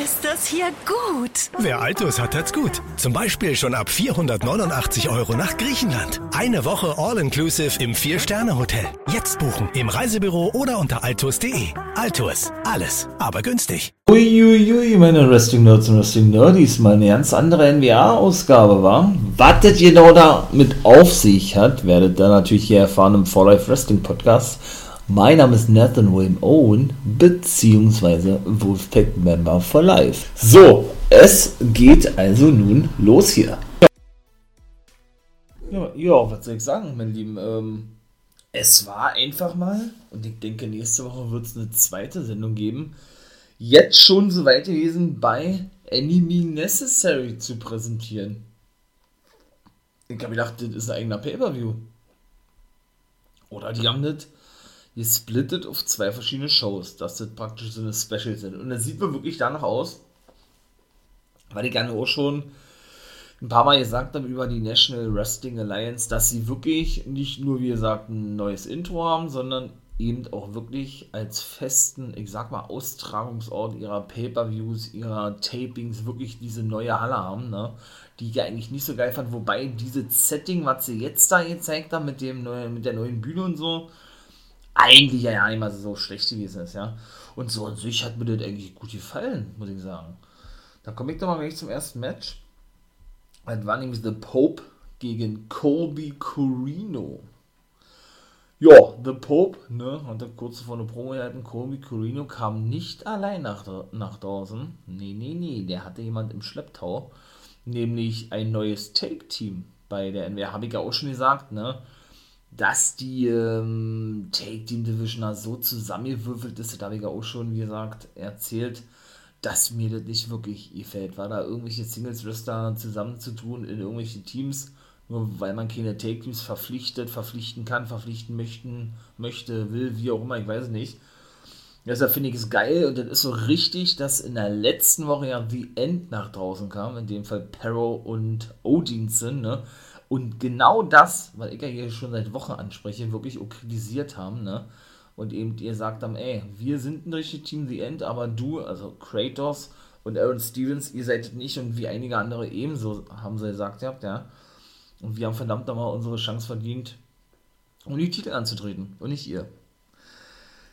ist das hier gut. Wer Altus hat, hat's gut. Zum Beispiel schon ab 489 Euro nach Griechenland. Eine Woche All-Inclusive im Vier-Sterne-Hotel. Jetzt buchen im Reisebüro oder unter altus.de. Altus, alles, aber günstig. Uiuiui, meine Wrestling Nerds und Wrestling Nerdies, mal eine ganz andere NWA-Ausgabe war. Was das genau da mit auf sich hat, werdet ihr natürlich hier erfahren im For Life Wrestling Podcast. Mein Name ist Nathan William Owen, beziehungsweise Wolfpack Member for Life. So, es geht also nun los hier. Ja, ja was soll ich sagen, mein Lieben? Ähm, es war einfach mal, und ich denke, nächste Woche wird es eine zweite Sendung geben, jetzt schon so weit gewesen, bei Enemy Necessary zu präsentieren. Ich habe gedacht, das ist ein eigener Pay-Per-View. Oder die haben das gesplittet auf zwei verschiedene Shows, dass das praktisch so eine Special sind. Und das sieht mir wirklich danach aus, weil ich gerne auch schon ein paar Mal gesagt habe über die National Wrestling Alliance, dass sie wirklich nicht nur, wie gesagt, ein neues Intro haben, sondern eben auch wirklich als festen, ich sag mal, Austragungsort ihrer Pay-Per-Views, ihrer Tapings wirklich diese neue Halle haben, ne? die ich ja eigentlich nicht so geil fand, wobei dieses Setting, was sie jetzt da gezeigt haben mit, dem neuen, mit der neuen Bühne und so, eigentlich ja nicht mal so schlecht gewesen ist, ja. Und so an sich hat mir das eigentlich gut gefallen, muss ich sagen. Dann komme ich doch mal gleich zum ersten Match. Das war nämlich The Pope gegen Colby Corino. Ja, The Pope, ne, hat er kurz vor der Promo gehalten, Colby Corino kam nicht allein nach, nach draußen. Nee, nee, nee, der hatte jemand im Schlepptau. Nämlich ein neues Take-Team bei der NWR, habe ich ja auch schon gesagt, ne dass die ähm, Take Team Division so zusammengewürfelt ist, das habe ich ja auch schon, wie gesagt, erzählt, dass mir das nicht wirklich gefällt. War da irgendwelche Singles-Wrestler zusammenzutun in irgendwelche Teams, nur weil man keine Take Teams verpflichtet, verpflichten kann, verpflichten möchten, möchte, will, wie auch immer, ich weiß nicht. Deshalb finde ich es geil und das ist so richtig, dass in der letzten Woche ja The End nach draußen kam, in dem Fall Perro und Odinson, ne? Und genau das, weil ich ja hier schon seit Wochen anspreche, wirklich auch kritisiert haben, ne? Und eben ihr sagt dann, ey, wir sind ein richtiges Team The End, aber du, also Kratos und Aaron Stevens, ihr seid nicht und wie einige andere ebenso, haben sie gesagt, habt, ja. Und wir haben verdammt nochmal unsere Chance verdient, um die Titel anzutreten und nicht ihr.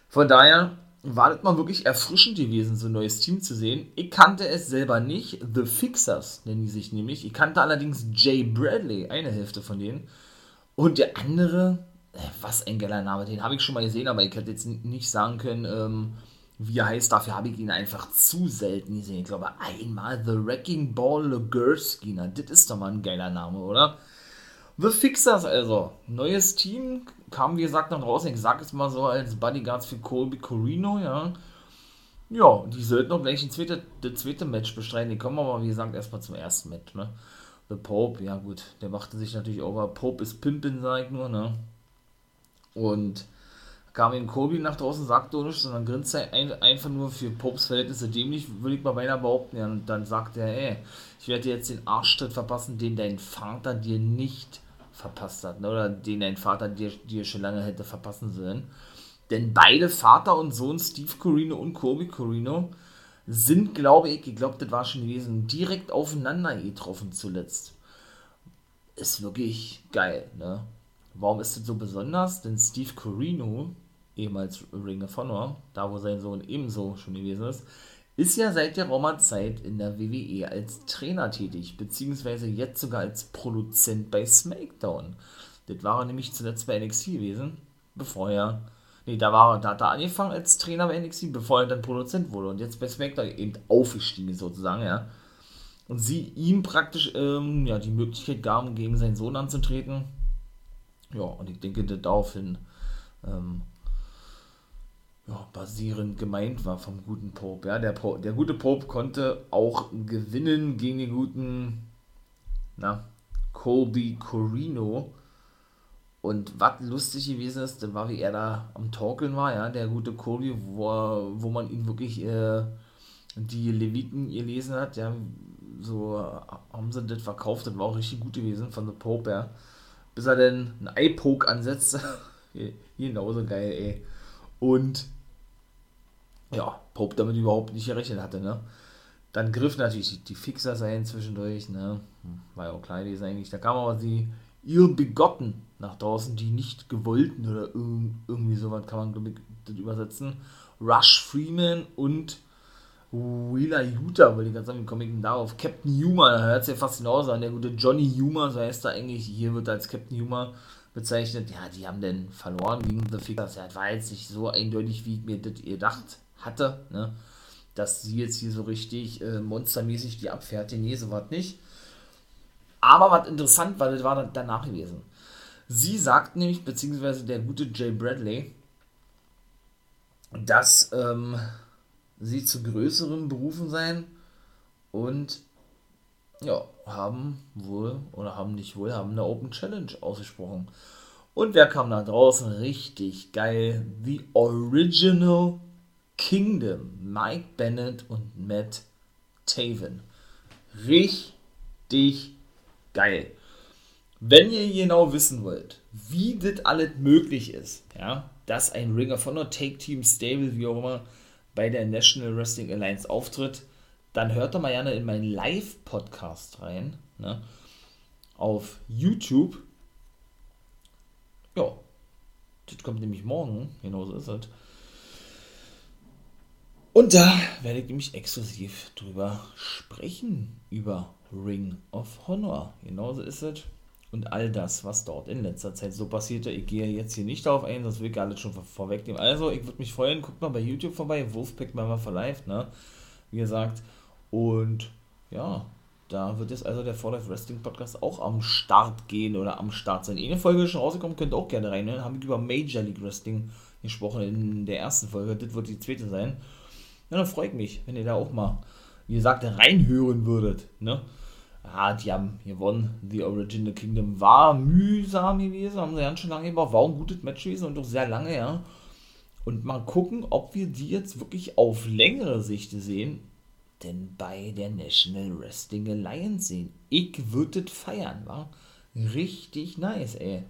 Von daher war das mal wirklich erfrischend gewesen, so ein neues Team zu sehen. Ich kannte es selber nicht. The Fixers nennen die sich nämlich. Ich kannte allerdings Jay Bradley, eine Hälfte von denen. Und der andere, äh, was ein geiler Name, den habe ich schon mal gesehen, aber ich hätte jetzt nicht sagen können, ähm, wie er heißt. Dafür habe ich ihn einfach zu selten gesehen. Ich glaube, einmal The Wrecking Ball Legursky. Na, das ist doch mal ein geiler Name, oder? The Fixers also. Neues Team, kam wie gesagt nach draußen. Ich sag es mal so als Bodyguards für Colby Corino, ja. Ja, die sollten auch gleich ein zweite, das zweite Match bestreiten. Die kommen aber, wie gesagt, erstmal zum ersten Match, ne? The Pope, ja gut, der machte sich natürlich over. Pope ist Pimpin, sag ich nur, ne? Und kam eben Colby nach draußen, sagte auch nichts, sondern grinste ein, einfach nur für Popes Verhältnisse dämlich, würde ich mal beinahe behaupten. Ja, und dann sagte er, ey, ich werde dir jetzt den Arschtritt verpassen, den dein Vater dir nicht verpasst hat, ne? oder den dein Vater dir, dir schon lange hätte verpassen sollen. Denn beide Vater und Sohn, Steve Corino und Kobe Corino, sind, glaube ich, ich glaube, das war schon gewesen, direkt aufeinander getroffen zuletzt. Ist wirklich geil, ne? Warum ist das so besonders? Denn Steve Corino, ehemals Ring of Honor, da wo sein Sohn ebenso schon gewesen ist, ist ja seit der Roma-Zeit in der WWE als Trainer tätig, beziehungsweise jetzt sogar als Produzent bei SmackDown. Das war er nämlich zuletzt bei NXT gewesen, bevor er. Nee, da, war, da hat er angefangen als Trainer bei NXT, bevor er dann Produzent wurde und jetzt bei SmackDown eben aufgestiegen sozusagen, ja. Und sie ihm praktisch ähm, ja, die Möglichkeit gaben, gegen seinen Sohn anzutreten. Ja, und ich denke, daraufhin ähm, ja, basierend gemeint war vom guten Pope. Ja, der, Pope, der gute Pope konnte auch gewinnen gegen den guten na, Colby Corino. Und was lustig gewesen ist, das war, wie er da am Torkeln war, ja, der gute Colby, wo, wo man ihn wirklich äh, die Leviten gelesen hat, ja, so haben sie das verkauft, das war auch richtig gut gewesen von The Pope, ja. Bis er dann einen Eye-Poke ansetzte. Genauso geil, ey. Und ja, Pope damit überhaupt nicht gerechnet hatte, ne? Dann griff natürlich die, die Fixers ein zwischendurch, ne? War ja auch klar, die ist eigentlich. Da kam aber die ihr Begotten nach draußen, die nicht gewollten oder irgendwie sowas kann man glaube übersetzen. Rush Freeman und Wheeler Utah, weil ich ganz sagen, wie darauf? Captain Humor, da hört es ja fast genauso an. Der gute Johnny Humor, so heißt er eigentlich, hier wird er als Captain Humor bezeichnet. Ja, die haben denn verloren gegen The Fixers. Ja, das war jetzt nicht so eindeutig, wie ich mir das gedacht hatte, ne? dass sie jetzt hier so richtig äh, monstermäßig die abfährt. Nee, so war nicht. Aber was interessant war, das war danach gewesen. Sie sagt nämlich, beziehungsweise der gute Jay Bradley, dass ähm, sie zu größeren Berufen seien und ja, haben wohl oder haben nicht wohl, haben eine Open Challenge ausgesprochen. Und wer kam da draußen? Richtig geil. The Original Kingdom. Mike Bennett und Matt Taven. Richtig geil. Wenn ihr genau wissen wollt, wie das alles möglich ist, ja, dass ein Ring of Honor Take Team Stable, wie auch immer, bei der National Wrestling Alliance auftritt, dann hört doch mal gerne in meinen Live-Podcast rein, ne, auf YouTube. Ja, das kommt nämlich morgen, genauso ist es. Und da werde ich nämlich exklusiv drüber sprechen, über Ring of Honor. Genauso ist es. Und all das, was dort in letzter Zeit so passierte. Ich gehe jetzt hier nicht darauf ein, das will ich alles schon vor vorwegnehmen. Also, ich würde mich freuen, guckt mal bei YouTube vorbei, Wolfpack Mama for Life, ne? Wie gesagt. Und ja, da wird jetzt also der For Life Wrestling Podcast auch am Start gehen oder am Start sein. Eine Folge ist schon rausgekommen, könnt ihr auch gerne rein. Ne? Haben wir über Major League Wrestling gesprochen in der ersten Folge. Das wird die zweite sein. Ja, dann freue ich mich, wenn ihr da auch mal, wie gesagt, reinhören würdet. Ne? Ja, die haben gewonnen. The Original Kingdom war mühsam gewesen, haben sie ganz schön lange gebraucht. War ein gutes Match gewesen und doch sehr lange, ja. Und mal gucken, ob wir die jetzt wirklich auf längere Sicht sehen, denn bei der National Wrestling Alliance sehen. Ich würde das feiern, war richtig nice, ey.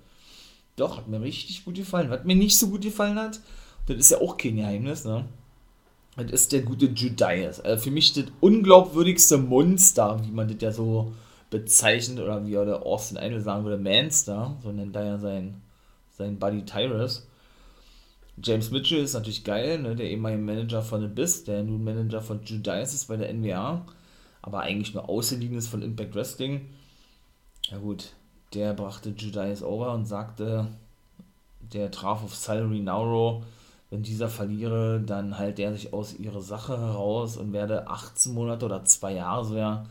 Doch, hat mir richtig gut gefallen. Was mir nicht so gut gefallen hat, das ist ja auch kein Geheimnis, ne? Das ist der gute Judas. Also für mich das unglaubwürdigste Monster, wie man das ja so bezeichnet, oder wie der Austin Idol sagen würde, Manster, so nennt er ja sein, sein Buddy Tyrus. James Mitchell ist natürlich geil, ne, der ehemalige Manager von Abyss, der nun Manager von Judas ist bei der NWA, aber eigentlich nur Außenliegend ist von Impact Wrestling. Ja gut, der brachte Judas over und sagte, der traf auf Salary Nauro, wenn dieser verliere, dann halt er sich aus ihrer Sache heraus und werde 18 Monate oder zwei Jahre so ja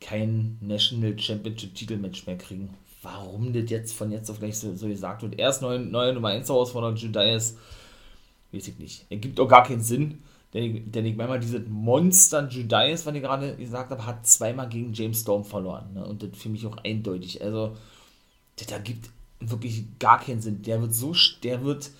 kein National Championship Titelmatch mehr kriegen. Warum das jetzt von jetzt auf gleich so, so gesagt wird? Erst neue, neue Nummer 1 Herausforderer Judas, weiß ich nicht. Ergibt auch gar keinen Sinn, denn ich, denn ich meine mal, dieses Monster Judas, was ich gerade gesagt habe, hat zweimal gegen James Storm verloren. Ne? Und das für mich auch eindeutig. Also, das ergibt wirklich gar keinen Sinn. Der wird so, der wird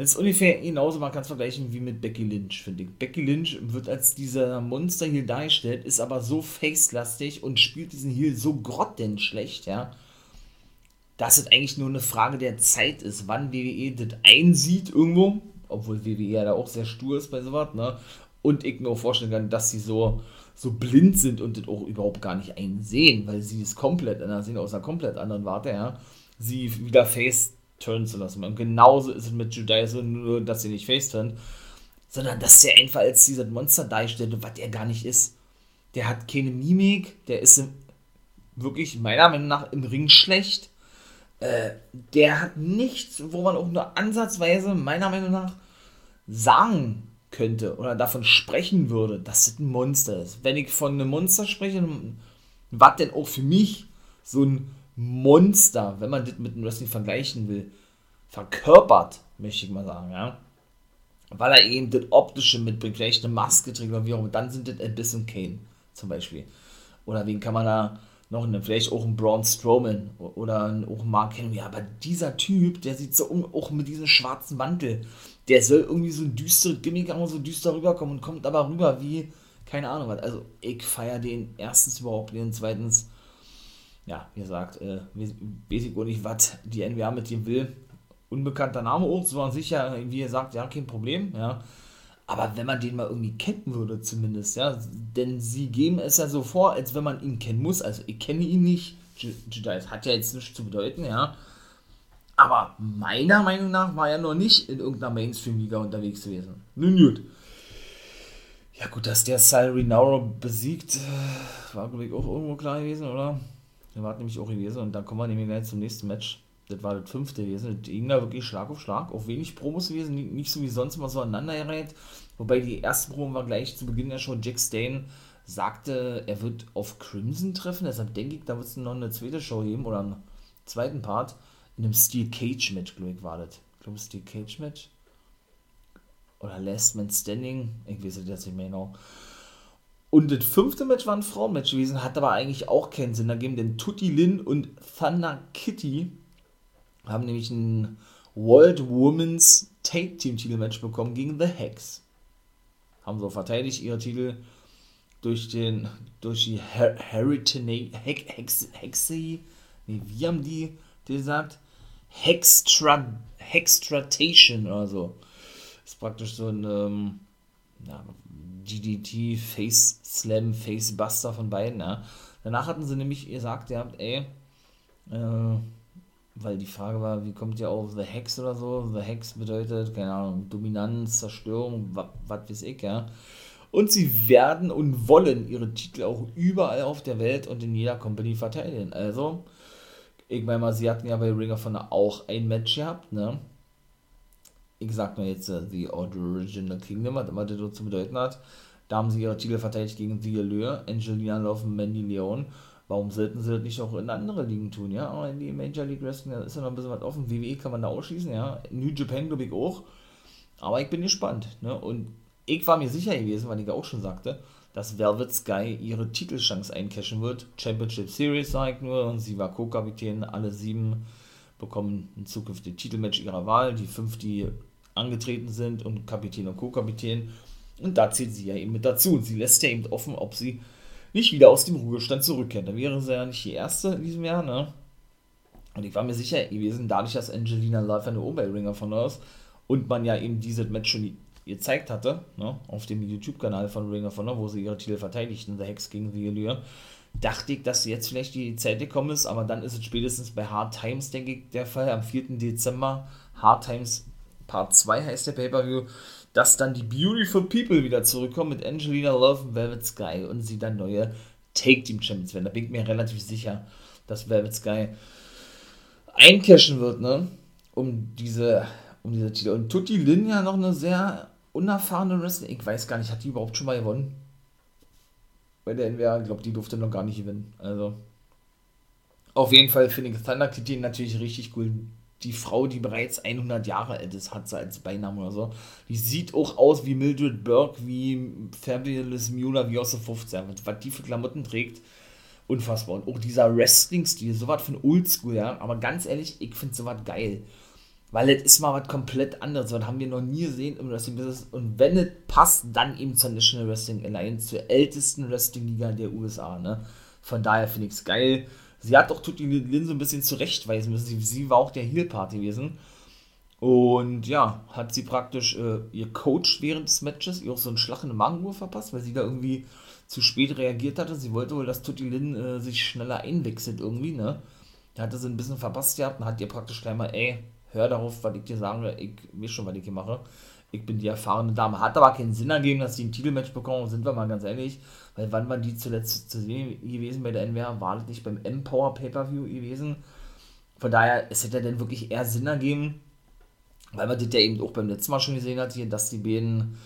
das ist ungefähr genauso, man kann es vergleichen wie mit Becky Lynch, finde ich. Becky Lynch wird als dieser Monster hier dargestellt, ist aber so face-lastig und spielt diesen Heal so grottenschlecht, ja, dass es eigentlich nur eine Frage der Zeit ist, wann WWE das einsieht irgendwo, obwohl WWE ja da auch sehr stur ist bei sowas, ne, und ich mir auch vorstellen kann, dass sie so, so blind sind und das auch überhaupt gar nicht einsehen, weil sie es komplett anders sehen, aus einer komplett anderen Warte, ja, sie wieder face turnen zu lassen. Und genauso ist es mit Judaism, nur dass sie nicht faceturnt, sondern dass der einfach als dieser Monster darstellt, was er gar nicht ist. Der hat keine Mimik, der ist im, wirklich meiner Meinung nach im Ring schlecht. Äh, der hat nichts, wo man auch nur ansatzweise meiner Meinung nach sagen könnte oder davon sprechen würde, dass es ein Monster ist. Wenn ich von einem Monster spreche, was denn auch für mich so ein Monster, wenn man das mit dem Wrestling vergleichen will, verkörpert, möchte ich mal sagen, ja. Weil er eben das Optische mitbringt, vielleicht eine Maske trägt oder wie auch immer, dann sind das Abyss und Kane zum Beispiel. Oder wen kann man da noch nennen? Vielleicht auch ein Braun Strowman oder auch ein Mark Henry. Aber dieser Typ, der sieht so auch mit diesem schwarzen Mantel, der soll irgendwie so ein düsteres Gimmick auch so düster rüberkommen und kommt aber rüber wie, keine Ahnung was. Also ich feiere den erstens überhaupt und zweitens ja, wie gesagt, äh, ich auch nicht, was die NWA mit ihm will. Unbekannter Name auch, so an sich ja, wie ihr sagt, ja, kein Problem, ja. Aber wenn man den mal irgendwie kennen würde, zumindest, ja, denn sie geben es ja so vor, als wenn man ihn kennen muss. Also ich kenne ihn nicht. Judas hat ja jetzt nichts zu bedeuten, ja. Aber meiner Meinung nach war er noch nicht in irgendeiner Mainstream-Liga unterwegs gewesen. Nun gut. Ja gut, dass der Sal Rinauro besiegt, äh, war glaube ich auch irgendwo klar gewesen, oder? Der war nämlich auch gewesen und dann kommen wir nämlich gleich zum nächsten Match. Das war das fünfte gewesen. Das ging da wirklich Schlag auf Schlag. Auch wenig Promos gewesen, nicht so wie sonst mal so aneinandergereiht. Wobei die erste Promo war gleich zu Beginn der Show. Jack Stain sagte, er wird auf Crimson treffen. Deshalb denke ich, da wird es noch eine zweite Show geben oder einen zweiten Part. In einem Steel Cage Match, glaube ich, war das. Ich glaube, Steel Cage Match oder Last Man Standing, ich weiß es jetzt nicht mehr genau. Und das fünfte Match war ein Frauenmatch gewesen, hat aber eigentlich auch keinen Sinn ergeben, denn Tutti Lin und Thunder Kitty haben nämlich ein World Women's Take Team Titelmatch bekommen gegen The Hex. Haben so verteidigt ihre Titel durch den durch die Her Heritage Hex Hexi nee, wie haben die, die gesagt? Hextra Hextratation oder so ist praktisch so ein ähm, ja, DDT, Face Slam, Face Buster von beiden. Ja. Danach hatten sie nämlich gesagt, ihr habt, ey, äh, weil die Frage war, wie kommt ihr auf The Hex oder so? The Hex bedeutet, keine Ahnung, Dominanz, Zerstörung, was weiß ich, ja. Und sie werden und wollen ihre Titel auch überall auf der Welt und in jeder Company verteidigen. Also, ich meine mal, sie hatten ja bei Ring of Honor auch ein Match gehabt, ne? Ich sag nur jetzt uh, The Original Kingdom, was immer das so zu bedeuten hat. Da haben sie ihre Titel verteidigt gegen The Allure, Angelina Love und Mandy Leon. Warum sollten sie das nicht auch in andere Ligen tun, ja? Aber in die Major League Wrestling, ist ja noch ein bisschen was offen. WWE kann man da ausschließen, ja. New Japan glaube ich auch. Aber ich bin gespannt, ne? Und ich war mir sicher gewesen, weil ich auch schon sagte, dass Velvet Sky ihre Titelchance eincashen wird. Championship Series, sag ich nur. Sie war Co-Kapitän, alle sieben bekommen ein zukünftiges Titelmatch ihrer Wahl. Die fünf, die angetreten sind und Kapitän und Co-Kapitän. Und da zählt sie ja eben mit dazu. Und sie lässt ja eben offen, ob sie nicht wieder aus dem Ruhestand zurückkehrt. Da wäre sie ja nicht die erste in diesem Jahr, ne? Und ich war mir sicher gewesen, dadurch, dass Angelina Live eine Oberringer von uns und man ja eben dieses Match schon gezeigt hatte, ne, auf dem YouTube-Kanal von Ring of Honor, wo sie ihre Titel verteidigten, The Hex gegen The Allure, dachte ich, dass jetzt vielleicht die Zeit gekommen ist, aber dann ist es spätestens bei Hard Times, denke ich, der Fall, am 4. Dezember. Hard Times Part 2 heißt der Pay-Per-View, dass dann die Beautiful People wieder zurückkommen mit Angelina Love und Velvet Sky und sie dann neue Take-Team-Champions werden. Da bin ich mir relativ sicher, dass Velvet Sky eincashen wird, ne? Um diese, um diese Titel. Und Tutti Lin ja noch eine sehr unerfahrene Wrestler. Ich weiß gar nicht, hat die überhaupt schon mal gewonnen? Bei der NWA, ich glaube, die durfte noch gar nicht gewinnen. Also, auf jeden Fall finde ich Thunder Kitty natürlich richtig cool die Frau, die bereits 100 Jahre alt ist, hat sie als Beinamen oder so. Die sieht auch aus wie Mildred Burke, wie Fabulous Mueller, wie aus der 15. Was die für Klamotten trägt, unfassbar. Und auch dieser Wrestling-Stil, sowas von Oldschool, ja. Aber ganz ehrlich, ich finde sowas geil. Weil es ist mal was komplett anderes. Was haben wir noch nie gesehen im Wrestling-Business. Und wenn es passt, dann eben zur National Wrestling Alliance, zur ältesten Wrestling-Liga der USA, ne. Von daher finde ich es geil. Sie hat doch Tutti Lin so ein bisschen zurechtweisen müssen. Sie, sie war auch der Heel-Part gewesen. Und ja, hat sie praktisch äh, ihr Coach während des Matches ihr auch so einen Schlag in den Magenwurf verpasst, weil sie da irgendwie zu spät reagiert hatte. Sie wollte wohl, dass Tutti Lin äh, sich schneller einwechselt irgendwie, ne? Da hatte sie ein bisschen verpasst gehabt und hat ihr praktisch gleich mal, ey, hör darauf, was ich dir sagen will, ich weiß schon, was ich hier mache ich bin die erfahrene Dame. Hat aber keinen Sinn ergeben, dass sie ein Titelmatch bekommen, sind wir mal ganz ehrlich. Weil wann war die zuletzt zu sehen gewesen bei der NWR? War das nicht beim Empower Pay-Per-View gewesen? Von daher, es hätte dann wirklich eher Sinn ergeben, weil man das ja eben auch beim letzten Mal schon gesehen hat, hier, dass die beiden,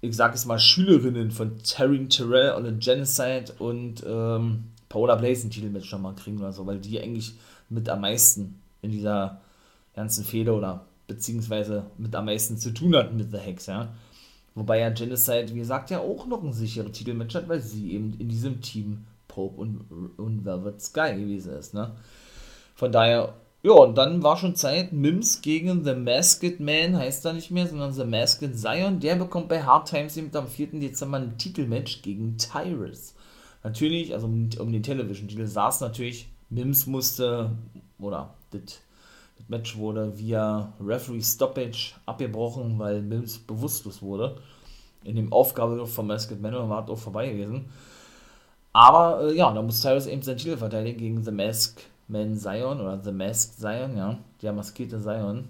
ich sag es mal, Schülerinnen von Terry Terrell oder Genocide und ähm, Paola Blaze ein Titelmatch nochmal kriegen oder so, weil die eigentlich mit am meisten in dieser ganzen Fehde oder beziehungsweise mit am meisten zu tun hatten mit The Hex, ja. Wobei ja Genocide, wie gesagt, ja auch noch ein sicheres Titelmatch hat, weil sie eben in diesem Team Pope und, und Velvet Sky gewesen ist, ne. Von daher, ja, und dann war schon Zeit, Mims gegen The Masked Man, heißt er nicht mehr, sondern The Masked Zion, der bekommt bei Hard Times eben am 4. Dezember ein Titelmatch gegen Tyrus. Natürlich, also um, um den Television-Titel saß natürlich, Mims musste, oder das das Match wurde via Referee Stoppage abgebrochen, weil Mills bewusstlos wurde. in dem Aufgabe von Masked Man war auch vorbei gewesen. Aber äh, ja, da muss Tyrus eben sein Titel verteidigen gegen The Masked Man Zion oder The Masked Zion, ja, der maskierte Zion.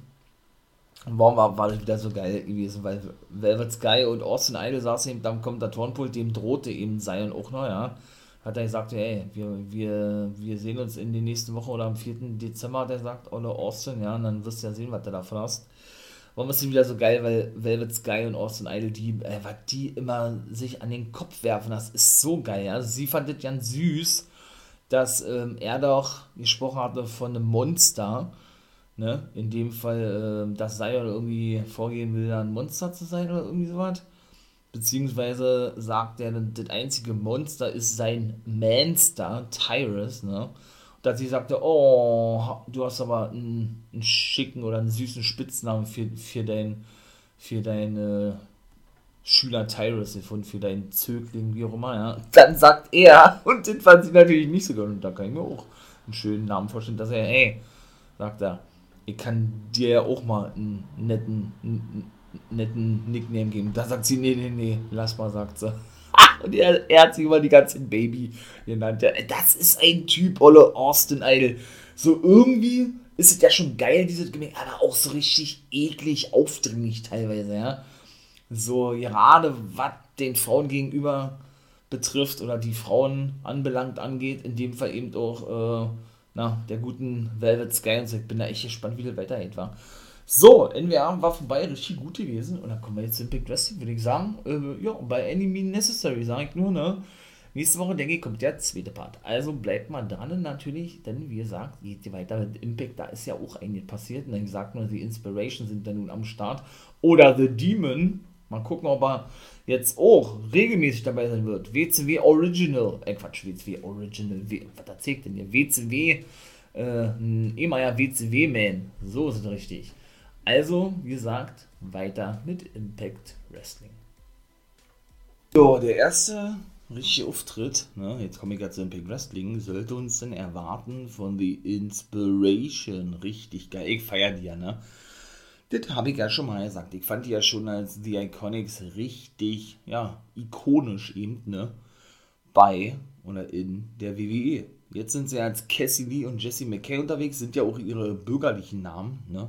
Und warum war, war das wieder so geil gewesen? Weil Velvet Sky und Austin Idol saßen eben am Kommentatorenpult, dem drohte eben Zion auch noch, ja. Hat er gesagt, ey, wir, wir, wir sehen uns in den nächsten Wochen oder am 4. Dezember, hat er gesagt, Olle Austin, ja, und dann wirst du ja sehen, was du davon hast. Warum ist es wieder so geil, weil Velvet Sky und Austin Idol, die, äh, was die immer sich an den Kopf werfen, das ist so geil, ja. Sie fand das ganz süß, dass ähm, er doch gesprochen hatte von einem Monster, ne? In dem Fall, äh, dass Zion irgendwie vorgehen will, ein Monster zu sein oder irgendwie sowas. Beziehungsweise sagt er, das einzige Monster ist sein Manster, Tyrus, ne? dass sie sagte, oh, du hast aber einen, einen, schicken oder einen süßen Spitznamen für, für, dein, für deine Schüler Tyrus gefunden, für deinen Zögling, wie auch immer, ja. Dann sagt er, und den fand sie natürlich nicht so gut, und da kann ich mir auch einen schönen Namen vorstellen, dass er, hey, sagt er, ich kann dir ja auch mal einen netten, einen netten Nickname geben. Da sagt sie, nee, nee, nee, lass mal, sagt sie. Und er, er hat sich immer die ganze Baby genannt. Das ist ein Typ, Olle Austin Idol. So irgendwie ist es ja schon geil, dieses Gemälde, aber auch so richtig eklig, aufdringlich teilweise, ja. So gerade was den Frauen gegenüber betrifft oder die Frauen anbelangt angeht, in dem Fall eben auch äh, na, der guten Velvet Sky und so. Ich bin da echt gespannt, wie das weitergeht war. So, NWA war vorbei, richtig gut gewesen. Und dann kommen wir jetzt zum Big Wrestling, würde ich sagen. Äh, ja, bei Enemy Necessary sage ich nur, ne? Nächste Woche, denke ich, kommt der zweite Part. Also bleibt mal dran natürlich, denn wie gesagt, geht weiter mit Impact, da ist ja auch einiges passiert. Und dann sagt man, die Inspiration sind dann nun am Start. Oder The Demon. Mal gucken, ob er jetzt auch regelmäßig dabei sein wird. WCW Original, äh Quatsch, WCW Original, w, was erzählt denn hier? WCW, äh, ehemaliger WCW-Man, so ist es richtig. Also, wie gesagt, weiter mit Impact Wrestling. So, der erste richtige Auftritt, ne, jetzt komme ich gerade zu Impact Wrestling, sollte uns denn erwarten von The Inspiration. Richtig geil. Ich feiere die ja, ne? Das habe ich ja schon mal gesagt. Ich fand die ja schon als The Iconics richtig, ja, ikonisch eben, ne? Bei oder in der WWE. Jetzt sind sie als Cassie Lee und Jesse McKay unterwegs, sind ja auch ihre bürgerlichen Namen, ne?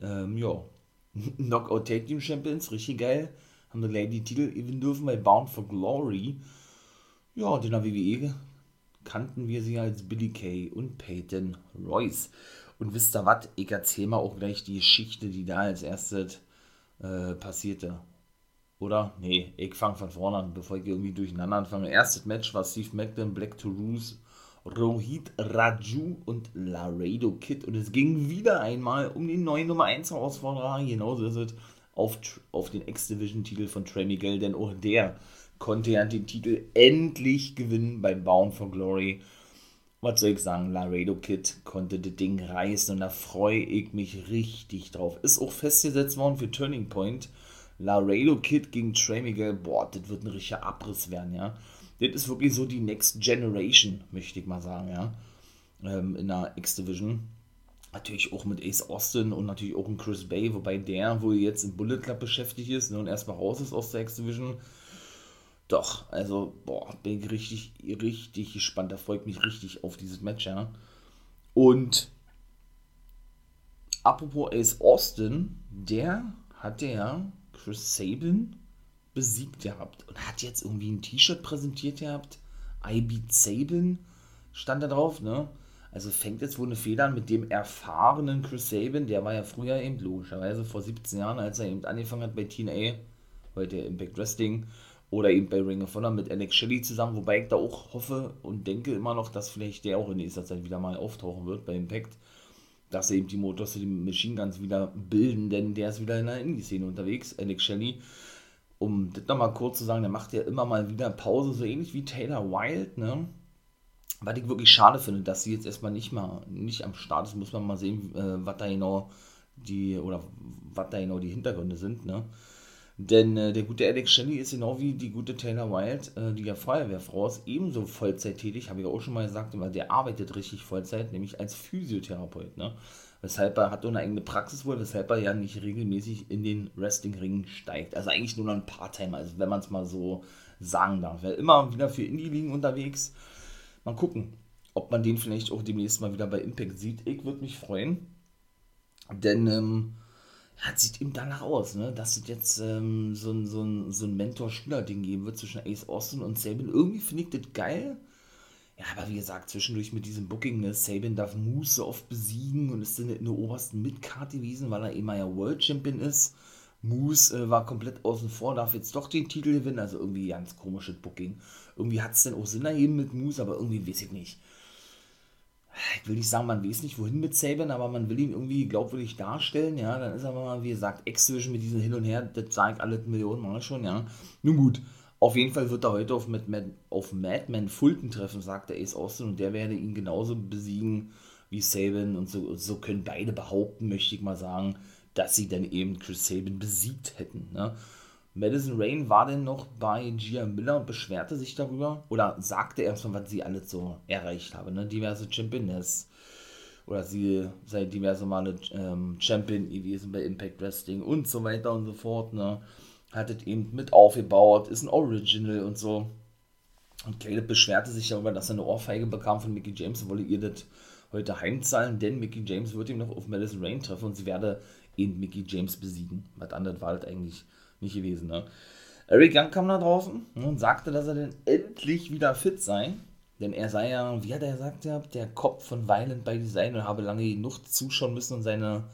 Ähm, ja. Knockout Tag Team Champions, richtig geil. Haben wir gleich die Titel gewinnen dürfen bei Bound for Glory. Ja, in der WWE kannten wir sie als Billy Kay und Peyton Royce. Und wisst ihr was? Ich erzähle mal auch gleich die Geschichte, die da als erstes äh, passierte. Oder? Nee, ich fange von vorne an, bevor ich irgendwie durcheinander anfange. Erstes Match war Steve Macklin, Black to Ruse Rohit Raju und Laredo Kid. Und es ging wieder einmal um den neuen Nummer 1 Herausforderer. Genauso ist es auf, auf den X-Division-Titel von Trey Miguel, denn auch der konnte ja den Titel endlich gewinnen bei Bound for Glory. Was soll ich sagen, Laredo Kid konnte das Ding reißen und da freue ich mich richtig drauf. Ist auch festgesetzt worden für Turning Point. Laredo Kid gegen Trey Miguel, boah, das wird ein richtiger Abriss werden, ja das ist wirklich so die Next Generation, möchte ich mal sagen, ja. Ähm, in der X-Division. Natürlich auch mit Ace Austin und natürlich auch ein Chris Bay, wobei der wohl jetzt im Bullet Club beschäftigt ist ne, und erstmal raus ist aus der X-Division. Doch, also, boah, bin ich richtig, richtig gespannt. Da freut mich richtig auf dieses Match, ja. Und apropos Ace Austin, der hatte ja Chris Sabin besiegt gehabt und hat jetzt irgendwie ein T-Shirt präsentiert gehabt. I beat Sabin stand da drauf, ne? Also fängt jetzt wohl eine Feder an mit dem erfahrenen Chris Sabin, der war ja früher eben logischerweise vor 17 Jahren, als er eben angefangen hat bei TNA, heute Impact Wrestling oder eben bei Ring of Honor mit Alex Shelley zusammen, wobei ich da auch hoffe und denke immer noch, dass vielleicht der auch in nächster Zeit wieder mal auftauchen wird bei Impact, dass eben die Motors die Machine Guns wieder bilden, denn der ist wieder in der Indie-Szene unterwegs, Alex Shelley um das nochmal kurz zu sagen, der macht ja immer mal wieder Pause, so ähnlich wie Taylor Wilde, ne? Was ich wirklich schade finde, dass sie jetzt erstmal nicht mal nicht am Start ist, muss man mal sehen, äh, was da genau die oder was da genau die Hintergründe sind, ne? Denn äh, der gute Alex Shelley ist genau wie die gute Taylor Wilde, äh, die ja Feuerwehrfrau ist, ebenso Vollzeit tätig, habe ich auch schon mal gesagt, weil der arbeitet richtig Vollzeit, nämlich als Physiotherapeut, ne? Weshalb er hat eine eigene Praxis wohl, weshalb er ja nicht regelmäßig in den Wrestling-Ring steigt. Also eigentlich nur noch ein Part-Time, also wenn man es mal so sagen darf. Er immer wieder für Indie-Ligen unterwegs. Mal gucken, ob man den vielleicht auch demnächst mal wieder bei Impact sieht. Ich würde mich freuen, denn ähm, ja, sieht ihm danach aus, ne? dass es jetzt ähm, so ein, so ein, so ein Mentor-Schüler-Ding geben wird zwischen Ace Austin und Sabin. Irgendwie finde ich das geil. Ja, aber wie gesagt, zwischendurch mit diesem Booking, ne, Sabin darf Moose oft besiegen und ist in, in der obersten Midcard gewesen, weil er immer ja World Champion ist. Moose äh, war komplett außen vor, darf jetzt doch den Titel gewinnen, also irgendwie ganz komisches Booking. Irgendwie hat es denn auch Sinn ergeben mit Moose, aber irgendwie weiß ich nicht ich will nicht sagen, man weiß nicht, wohin mit Saban, aber man will ihn irgendwie glaubwürdig darstellen, ja, dann ist er mal, wie gesagt, Exhibition mit diesem Hin und Her, das sage ich alle Millionen Mal schon, ja. Nun gut, auf jeden Fall wird er heute auf, mit, mit, auf Madman Fulton treffen, sagt der Ace Austin, und der werde ihn genauso besiegen wie Saban, und so, so können beide behaupten, möchte ich mal sagen, dass sie dann eben Chris Saban besiegt hätten, ne. Madison Rain war denn noch bei Gia Miller und beschwerte sich darüber oder sagte erstmal, was sie alles so erreicht habe. Ne? Diverse Championess oder sie sei diverse Male ähm, Champion gewesen bei Impact Wrestling und so weiter und so fort. Ne? Hat es eben mit aufgebaut, ist ein Original und so. Und Caleb beschwerte sich darüber, dass er eine Ohrfeige bekam von Mickey James und wolle ihr das heute heimzahlen, denn Mickey James wird ihm noch auf Madison Rain treffen und sie werde eben Mickey James besiegen. Was anderes war das eigentlich nicht gewesen. Ne? Eric Young kam da draußen und sagte, dass er denn endlich wieder fit sei. Denn er sei ja, wie hat er gesagt, der Kopf von Violent by Design und habe lange genug zuschauen müssen und seine,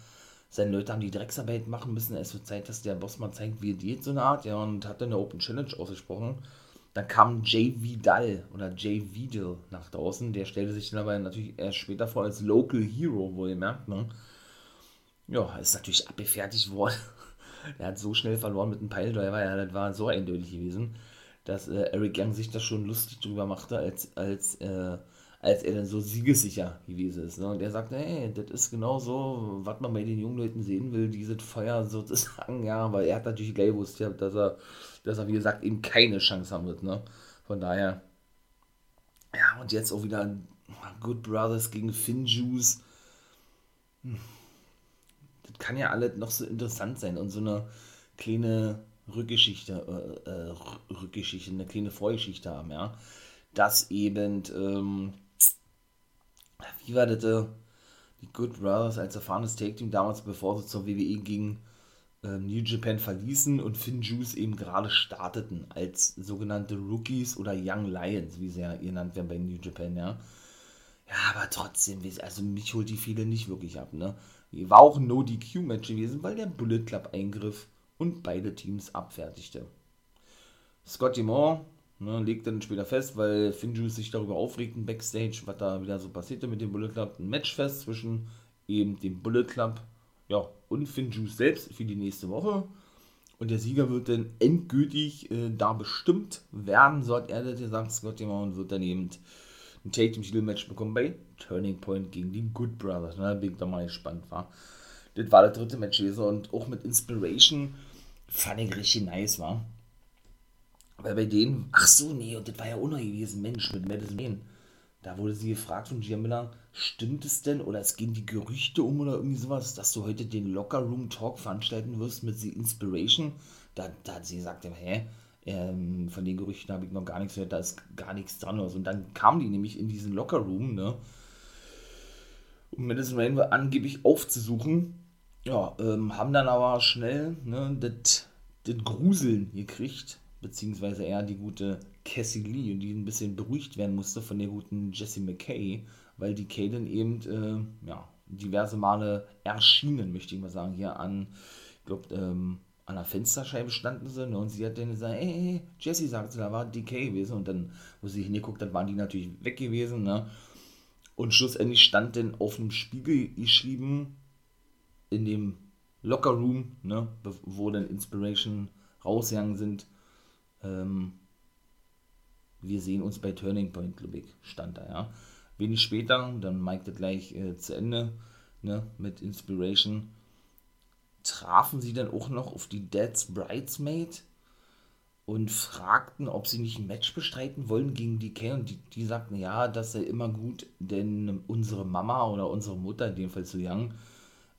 seine Leute haben die Drecksarbeit machen müssen. Es wird Zeit, dass der Boss mal zeigt, wie er geht, so eine Art. Ja, und hat dann eine Open Challenge ausgesprochen. Dann kam Jay Vidal oder Jay Vidal nach draußen. Der stellte sich dann aber natürlich erst später vor als Local Hero, wo ihr merkt, ne? Ja, ist natürlich abgefertigt worden er hat so schnell verloren mit dem Piledriver, ja, das war so eindeutig gewesen, dass äh, Eric Young sich da schon lustig drüber machte, als, als, äh, als er dann so siegessicher gewesen ist. Ne? Und er sagte, hey, das ist genau so, was man bei den jungen Leuten sehen will, dieses Feuer sozusagen, ja, weil er hat natürlich gleich gewusst, ja, dass er, dass er, wie gesagt, eben keine Chance haben wird, ne? Von daher, ja, und jetzt auch wieder Good Brothers gegen Finjuice. Hm kann ja alles noch so interessant sein und so eine kleine Rückgeschichte, äh, äh, Rückgeschichte, eine kleine Vorgeschichte haben, ja. Dass eben, ähm, wie war das, die Good Brothers als erfahrenes Take-Team damals, bevor sie zur WWE gingen, äh, New Japan verließen und Finn Juice eben gerade starteten als sogenannte Rookies oder Young Lions, wie sie ja genannt werden bei New Japan, ja. Ja, aber trotzdem, also mich holt die viele nicht wirklich ab, ne? War auch ein No-DQ-Match gewesen, weil der Bullet Club eingriff und beide Teams abfertigte. Scotty Moore ne, legte dann später fest, weil Finjuice sich darüber aufregten Backstage, was da wieder so passierte mit dem Bullet Club, ein Match fest zwischen eben dem Bullet Club ja, und Finjuice selbst für die nächste Woche. Und der Sieger wird dann endgültig äh, da bestimmt werden, so hat er das gesagt, Moore, und wird dann eben ein Take Team Titel Match bekommen bei Turning Point gegen die Good Brothers. Ne, bin ich da mal gespannt war. Das war das dritte Match gewesen und auch mit Inspiration fand ich richtig nice, war. Weil bei denen, ach so, nee, und das war ja auch noch Mensch, mit Madison Wayne. Da wurde sie gefragt von Gia Miller, stimmt es denn, oder es gehen die Gerüchte um oder irgendwie sowas, dass du heute den Locker Room Talk veranstalten wirst mit The Inspiration? Da, da hat sie gesagt, hä? Ähm, von den Gerüchten habe ich noch gar nichts gehört, da ist gar nichts dran. Und dann kamen die nämlich in diesen Lockerroom, ne? Um Madison Rain angeblich aufzusuchen. Ja, ähm, haben dann aber schnell ne, das Gruseln gekriegt, beziehungsweise eher die gute Cassie Lee, die ein bisschen beruhigt werden musste von der guten Jessie McKay, weil die Kaden eben äh, ja, diverse Male erschienen, möchte ich mal sagen, hier an, ich glaube, ähm, an der Fensterscheibe standen sie ne, und sie hat dann gesagt, ey, hey, Jesse sagt sie, da war DK gewesen und dann, wo sie hingeguckt hat, waren die natürlich weg gewesen, ne? Und schlussendlich stand dann auf dem Spiegel geschrieben, in dem Locker Room, ne, wo dann Inspiration rausgegangen sind, ähm, wir sehen uns bei Turning Point, ich, stand da, ja. Wenig später, dann Mike das gleich äh, zu Ende, ne, mit Inspiration trafen sie dann auch noch auf die Dead's Bridesmaid und fragten, ob sie nicht ein Match bestreiten wollen gegen DK und die, die sagten, ja, das sei immer gut, denn unsere Mama oder unsere Mutter, in dem Fall zu Young,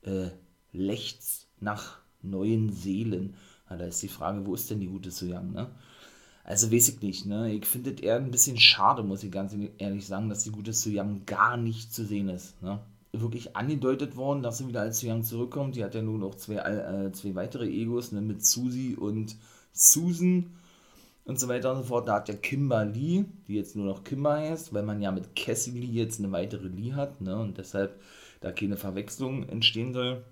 äh, lechzt nach neuen Seelen. Ja, da ist die Frage, wo ist denn die gute Su Young, ne? Also weiß ich nicht, ne? Ich finde es eher ein bisschen schade, muss ich ganz ehrlich sagen, dass die gute Su Young gar nicht zu sehen ist, ne? Wirklich angedeutet worden, dass sie wieder als Su Young zurückkommt. Die hat ja nun auch zwei, äh, zwei weitere Egos, ne? Mit Susie und Susan und so weiter und so fort. Da hat der Kimber Lee, die jetzt nur noch Kimber heißt, weil man ja mit Cassie Lee jetzt eine weitere Lee hat, ne? Und deshalb da keine Verwechslung entstehen soll,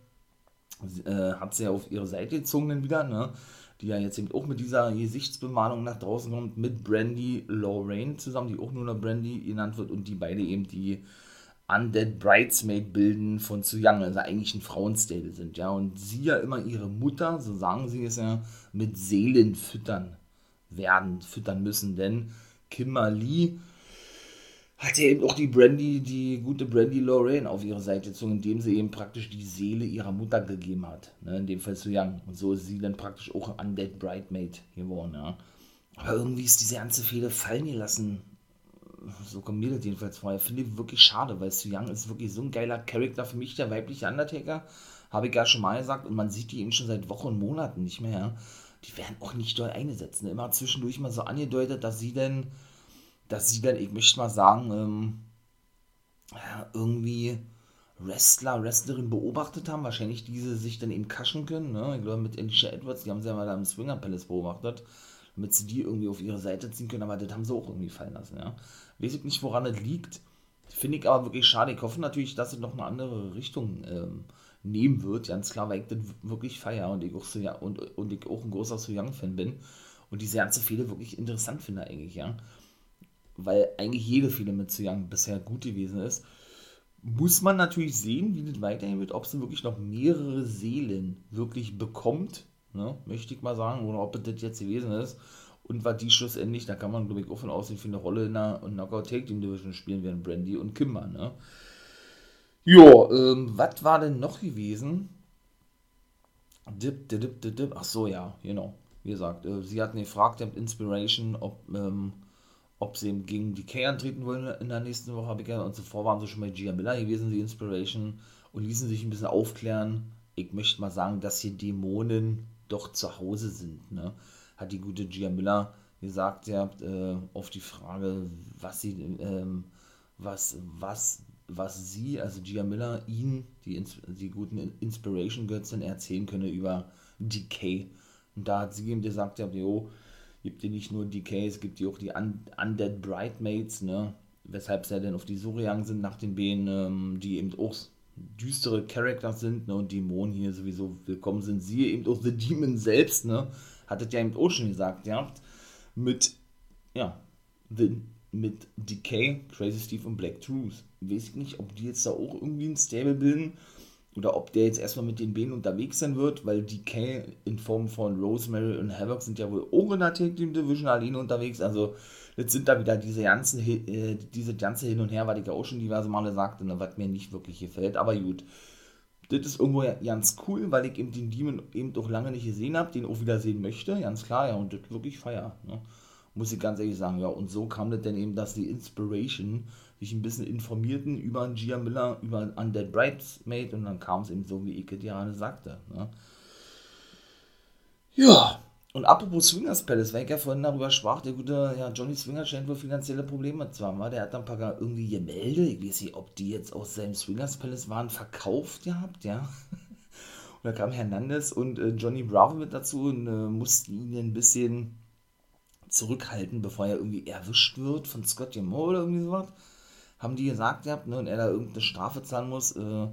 äh, hat sie ja auf ihre Seite gezogen dann wieder, ne? Die ja jetzt eben auch mit dieser Gesichtsbemalung nach draußen kommt, mit Brandy Lorraine zusammen, die auch nur noch Brandy genannt wird und die beide eben die Undead Bridesmaid bilden von Zu Young, also eigentlich ein Frauenstable sind, ja. Und sie ja immer ihre Mutter, so sagen sie es ja, mit Seelen füttern werden, füttern müssen, denn Kimberly hat ja eben auch die Brandy, die gute Brandy Lorraine auf ihre Seite gezogen, indem sie eben praktisch die Seele ihrer Mutter gegeben hat. Ne, in dem Fall zu Young. Und so ist sie dann praktisch auch ein Undead Bridemaid geworden. Ja. Aber irgendwie ist diese ganze Fehler fallen gelassen. So kommt mir das jedenfalls vor. Ich finde ich wirklich schade, weil Su Young ist wirklich so ein geiler Charakter für mich, der weibliche Undertaker. Habe ich ja schon mal gesagt. Und man sieht die eben schon seit Wochen und Monaten nicht mehr. Ja. Die werden auch nicht doll eingesetzt. Ne. Immer zwischendurch mal so angedeutet, dass sie denn dass sie dann, ich möchte mal sagen, ähm, irgendwie Wrestler, Wrestlerin beobachtet haben, wahrscheinlich diese sich dann eben kaschen können, ne? ich glaube mit Alicia Edwards, die haben sie ja mal da im Swinger Palace beobachtet, damit sie die irgendwie auf ihre Seite ziehen können, aber das haben sie auch irgendwie fallen lassen, ja. Weiß ich nicht, woran das liegt, finde ich aber wirklich schade, ich hoffe natürlich, dass es noch eine andere Richtung ähm, nehmen wird, ganz klar, weil ich das wirklich feiere und ich auch, so, ja, und, und ich auch ein großer So Young-Fan bin und diese ganze Fehler wirklich interessant finde eigentlich, ja weil eigentlich jede mit Zu Young bisher gut gewesen ist, muss man natürlich sehen, wie das weiterhin wird, ob sie wirklich noch mehrere Seelen wirklich bekommt, ne, möchte ich mal sagen, oder ob das jetzt gewesen ist. Und was die schlussendlich, da kann man glaube ich auch von aussehen, für eine Rolle in der Knockout Take Team Division spielen werden, Brandy und Kimber, ne. Ja, ähm, was war denn noch gewesen? Dip, dip, dip, dip, ach so, ja, genau. Wie gesagt, äh, sie hatten gefragt, Inspiration, ob, ähm, ob sie gegen Decay antreten wollen in der nächsten Woche, habe ich gerne. Und zuvor waren sie schon bei Gia Miller gewesen, die Inspiration, und ließen sich ein bisschen aufklären. Ich möchte mal sagen, dass hier Dämonen doch zu Hause sind. Ne? Hat die gute Gia Miller gesagt, ihr habt äh, auf die Frage, was sie, ähm, was, was, was sie, also Gia Miller, ihn, die, die guten Inspiration-Götzen erzählen könne über Decay. Und da hat sie ihm gesagt, ja, jo, gibt ja nicht nur DK, es gibt ja auch die Un Undead Bridemaids, ne? Weshalb sie ja dann auf die Suche sind nach den Bänen, ähm, die eben auch düstere Charakter sind, ne? Und Dämonen hier sowieso willkommen sind. Sie eben auch The Demon selbst, ne? Hattet ja eben auch schon gesagt, ja. Mit, ja, the, mit Decay, Crazy Steve und Black Truth. Weiß ich nicht, ob die jetzt da auch irgendwie ein Stable bilden oder ob der jetzt erstmal mit den Bänen unterwegs sein wird, weil die K in Form von Rosemary und Havoc sind ja wohl auch in der Tag Team Division alleine unterwegs. Also, jetzt sind da wieder diese ganzen, äh, diese ganze Hin und Her, was ich ja auch schon diverse Male sagte, ne, was mir nicht wirklich gefällt. Aber gut, das ist irgendwo ganz cool, weil ich eben den Demon eben doch lange nicht gesehen habe, den auch wieder sehen möchte, ganz klar, ja, und das wirklich feier. Ne? Muss ich ganz ehrlich sagen, ja, und so kam das dann eben, dass die Inspiration sich ein bisschen informierten über Gia Miller, über Undead Bridesmaid und dann kam es eben so, wie Ike Diane sagte. Ne? Ja, und apropos Swingers Palace, weil ich ja vorhin darüber sprach, der gute ja, Johnny Swinger scheint wohl finanzielle Probleme zu haben. Der hat dann ein paar irgendwie Gemälde, ich weiß nicht, ob die jetzt aus seinem Swingers Palace waren, verkauft gehabt, ja. und da kam Hernandez und äh, Johnny Bravo mit dazu und äh, mussten ihn ein bisschen zurückhalten, bevor er irgendwie erwischt wird von Scott Moore oder irgendwie sowas haben die gesagt gehabt, ne, und er da irgendeine Strafe zahlen muss, äh,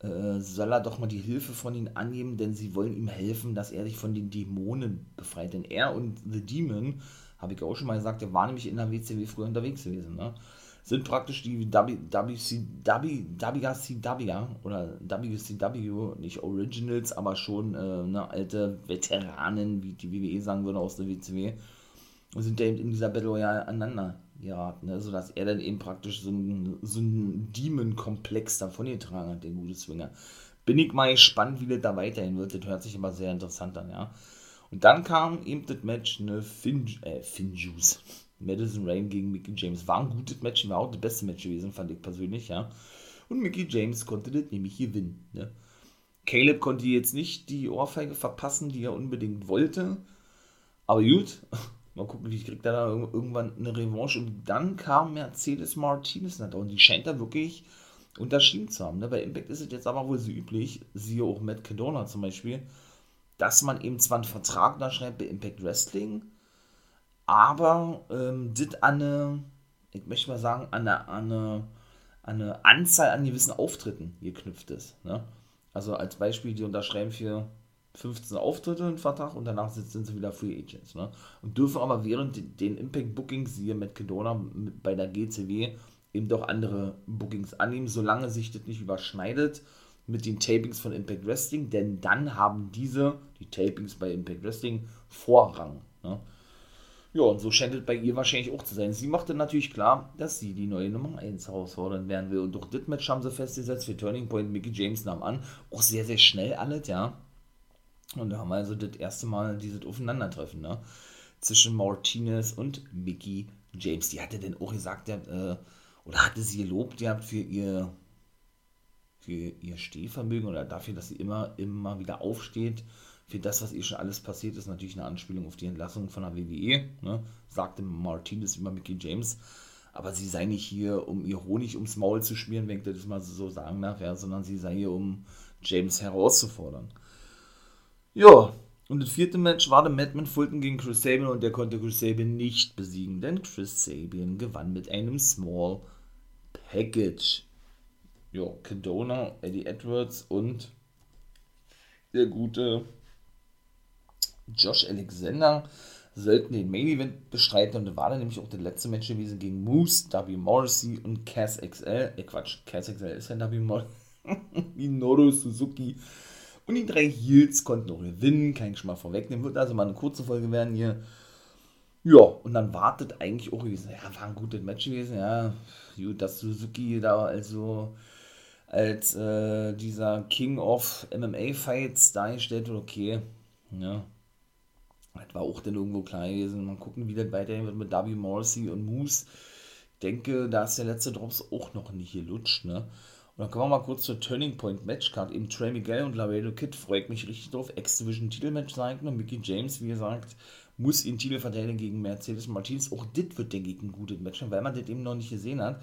äh, soll er doch mal die Hilfe von ihnen annehmen, denn sie wollen ihm helfen, dass er sich von den Dämonen befreit. Denn er und The Demon, habe ich auch schon mal gesagt, der war nämlich in der WCW früher unterwegs gewesen, ne? sind praktisch die WCW oder WCW, nicht Originals, aber schon äh, ne, alte Veteranen, wie die WWE sagen würde, aus der WCW, sind ja eben in dieser Battle Royale aneinander geraten, ne? sodass er dann eben praktisch so ein, so Demon-Komplex davon getragen hat, den gute Swinger. Bin ich mal gespannt, wie das da weiterhin wird. Das hört sich immer sehr interessant an, ja. Und dann kam eben das Match, ne, Finn, äh, Finn Juice. Madison Rain gegen Mickey James. War ein gutes Match, war auch das beste Match gewesen, fand ich persönlich, ja. Und Mickey James konnte das nämlich gewinnen, ne. Caleb konnte jetzt nicht die Ohrfeige verpassen, die er unbedingt wollte. Aber gut, mal gucken, wie kriegt er da irgendwann eine Revanche. Und dann kam Mercedes Martinez nach und die scheint da wirklich unterschieden zu haben. Ne? Bei Impact ist es jetzt aber wohl so üblich, siehe auch Matt Cadona zum Beispiel, dass man eben zwar einen Vertrag da schreibt bei Impact Wrestling, aber ähm, das an eine, ich möchte mal sagen, an eine, an eine, an eine Anzahl an gewissen Auftritten geknüpft ist. Ne? Also als Beispiel, die unterschreiben für 15 Auftritte einen Vertrag und danach sind sie wieder Free Agents. Ne? Und dürfen aber während den Impact Bookings, siehe Matt Kedona bei der GCW, eben doch andere Bookings annehmen, solange sich das nicht überschneidet mit den Tapings von Impact Wrestling, denn dann haben diese, die Tapings bei Impact Wrestling, Vorrang. Ne? Ja, und so scheint es bei ihr wahrscheinlich auch zu sein. Sie machte natürlich klar, dass sie die neue Nummer 1 herausfordern werden will. Und durch das Match haben sie festgesetzt für Turning Point. Mickey James nahm an. Auch sehr, sehr schnell alles, ja. Und da haben wir also das erste Mal dieses Aufeinandertreffen, ne? Zwischen Martinez und Mickey James. Die hatte denn auch gesagt, der, äh, oder hatte sie gelobt gehabt für ihr, für ihr Stehvermögen oder dafür, dass sie immer, immer wieder aufsteht. Für das, was ihr schon alles passiert ist, natürlich eine Anspielung auf die Entlassung von der WWE, ne? sagte Martinez über Mickey James. Aber sie sei nicht hier, um ihr Honig ums Maul zu schmieren, wenn ich das mal so sagen darf, ja, sondern sie sei hier, um James herauszufordern. Ja, und das vierte Match war der Madman Fulton gegen Chris Sabian und der konnte Chris Sabian nicht besiegen, denn Chris Sabian gewann mit einem Small Package. Ja, Kedona, Eddie Edwards und der gute Josh Alexander sollten den Main Event bestreiten und war dann nämlich auch das letzte Match gewesen gegen Moose, W. Morrissey und Cass XL. Äh, Quatsch, Cass XL ist ja W. Morrissey. Minoru Suzuki und die drei Heels konnten auch gewinnen, kann ich schon mal vorwegnehmen. Wird also mal eine kurze Folge werden hier. Ja, und dann wartet eigentlich auch gewesen. Ja, war ein gutes Match gewesen. Ja, gut, dass Suzuki da also als äh, dieser King of MMA Fights dargestellt wird, okay. Ja. Das war auch dann irgendwo klar gewesen. Mal gucken, wie das weiterhin wird mit W. Morrissey und Moose. Ich denke, da ist der letzte Drops auch noch nicht gelutscht, ne? Und dann kommen wir mal kurz zur Turning Point Matchcard. Eben Trey Miguel und Laredo Kid freut mich richtig drauf. X-Division Titelmatch sein. Und Mickey James, wie gesagt, muss ihren Titel verteidigen gegen Mercedes Martinez. Auch das wird, denke ich, ein gutes Match, weil man das eben noch nicht gesehen hat.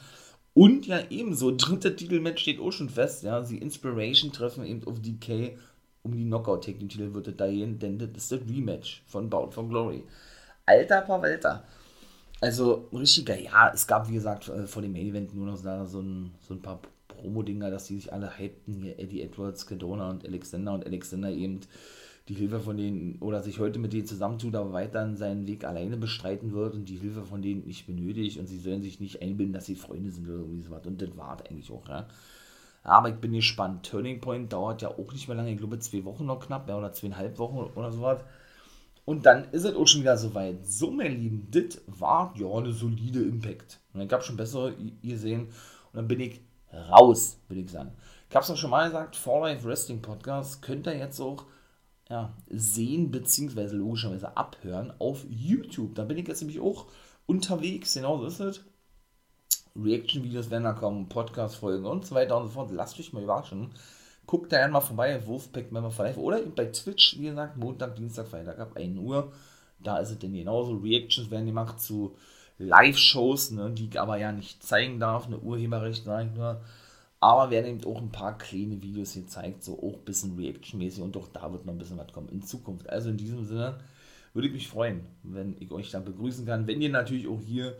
Und ja, ebenso, dritter Titelmatch steht auch schon fest. Ja, die Inspiration treffen eben auf DK um die knockout take titel wird es da gehen, denn das ist das Rematch von Bound for Glory. Alter Pavelta. Also, richtiger, ja, es gab, wie gesagt, äh, vor dem Main Event nur noch so ein, so ein paar Promo-Dinger, dass die sich alle hypten, hier Eddie Edwards, Kedona und Alexander und Alexander eben die Hilfe von denen oder sich heute mit denen zusammentut, aber weiter seinen Weg alleine bestreiten wird und die Hilfe von denen nicht benötigt und sie sollen sich nicht einbilden, dass sie Freunde sind oder irgendwie sowas. Und das war eigentlich auch, ja. Aber ich bin gespannt. Turning Point dauert ja auch nicht mehr lange, ich glaube zwei Wochen noch knapp, ja, oder zweieinhalb Wochen oder sowas. Und dann ist es auch schon wieder soweit. So, meine Lieben, das war ja eine solide Impact. Und dann gab es schon bessere, ihr sehen. Und dann bin ich raus, würde ich sagen. Ich habe es auch schon mal gesagt, For Life Wrestling Podcast könnt ihr jetzt auch ja, sehen, beziehungsweise logischerweise abhören auf YouTube. Da bin ich jetzt nämlich auch unterwegs, genau so ist es. Reaction-Videos werden da kommen, Podcast-Folgen und so weiter und so fort. Lasst euch mal überraschen. Guckt da gerne mal vorbei, Wolfpack Member for Life oder bei Twitch, wie gesagt, Montag, Dienstag, Freitag ab 1 Uhr. Da ist es denn genauso. Reactions werden gemacht zu Live-Shows, ne, die ich aber ja nicht zeigen darf, eine Urheberrecht sage ich nur. Aber werden eben auch ein paar kleine Videos hier zeigt, so auch ein bisschen Reaction-mäßig und auch da wird noch ein bisschen was kommen in Zukunft. Also in diesem Sinne würde ich mich freuen, wenn ich euch da begrüßen kann. Wenn ihr natürlich auch hier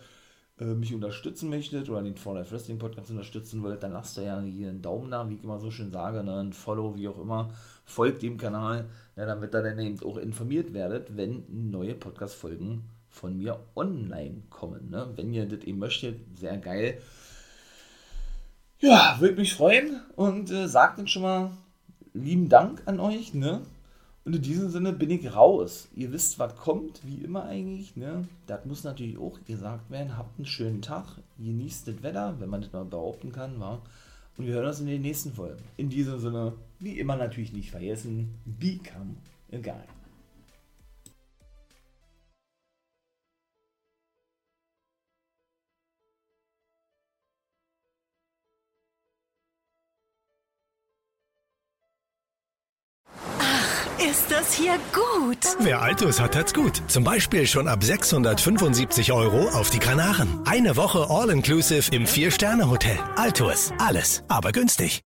äh, mich unterstützen möchtet oder den For Life Wrestling Podcast unterstützen wollt, dann lasst ihr ja hier einen Daumen da, wie ich immer so schön sage, ne, ein Follow, wie auch immer. Folgt dem Kanal, ja, damit ihr dann eben auch informiert werdet, wenn neue Podcast-Folgen von mir online kommen. Ne? Wenn ihr das eben möchtet, sehr geil. Ja, würde mich freuen und äh, sagt dann schon mal lieben Dank an euch. Ne? Und in diesem Sinne bin ich raus. Ihr wisst, was kommt, wie immer eigentlich. Ne? Das muss natürlich auch gesagt werden. Habt einen schönen Tag, genießt das Wetter, wenn man das mal behaupten kann. Wa? Und wir hören uns in den nächsten Folgen. In diesem Sinne, wie immer natürlich nicht vergessen, become a guy. Ist das hier gut. Wer Altus hat, hat's gut. Zum Beispiel schon ab 675 Euro auf die Kanaren. Eine Woche All-Inclusive im Vier-Sterne-Hotel. Altus. Alles, aber günstig.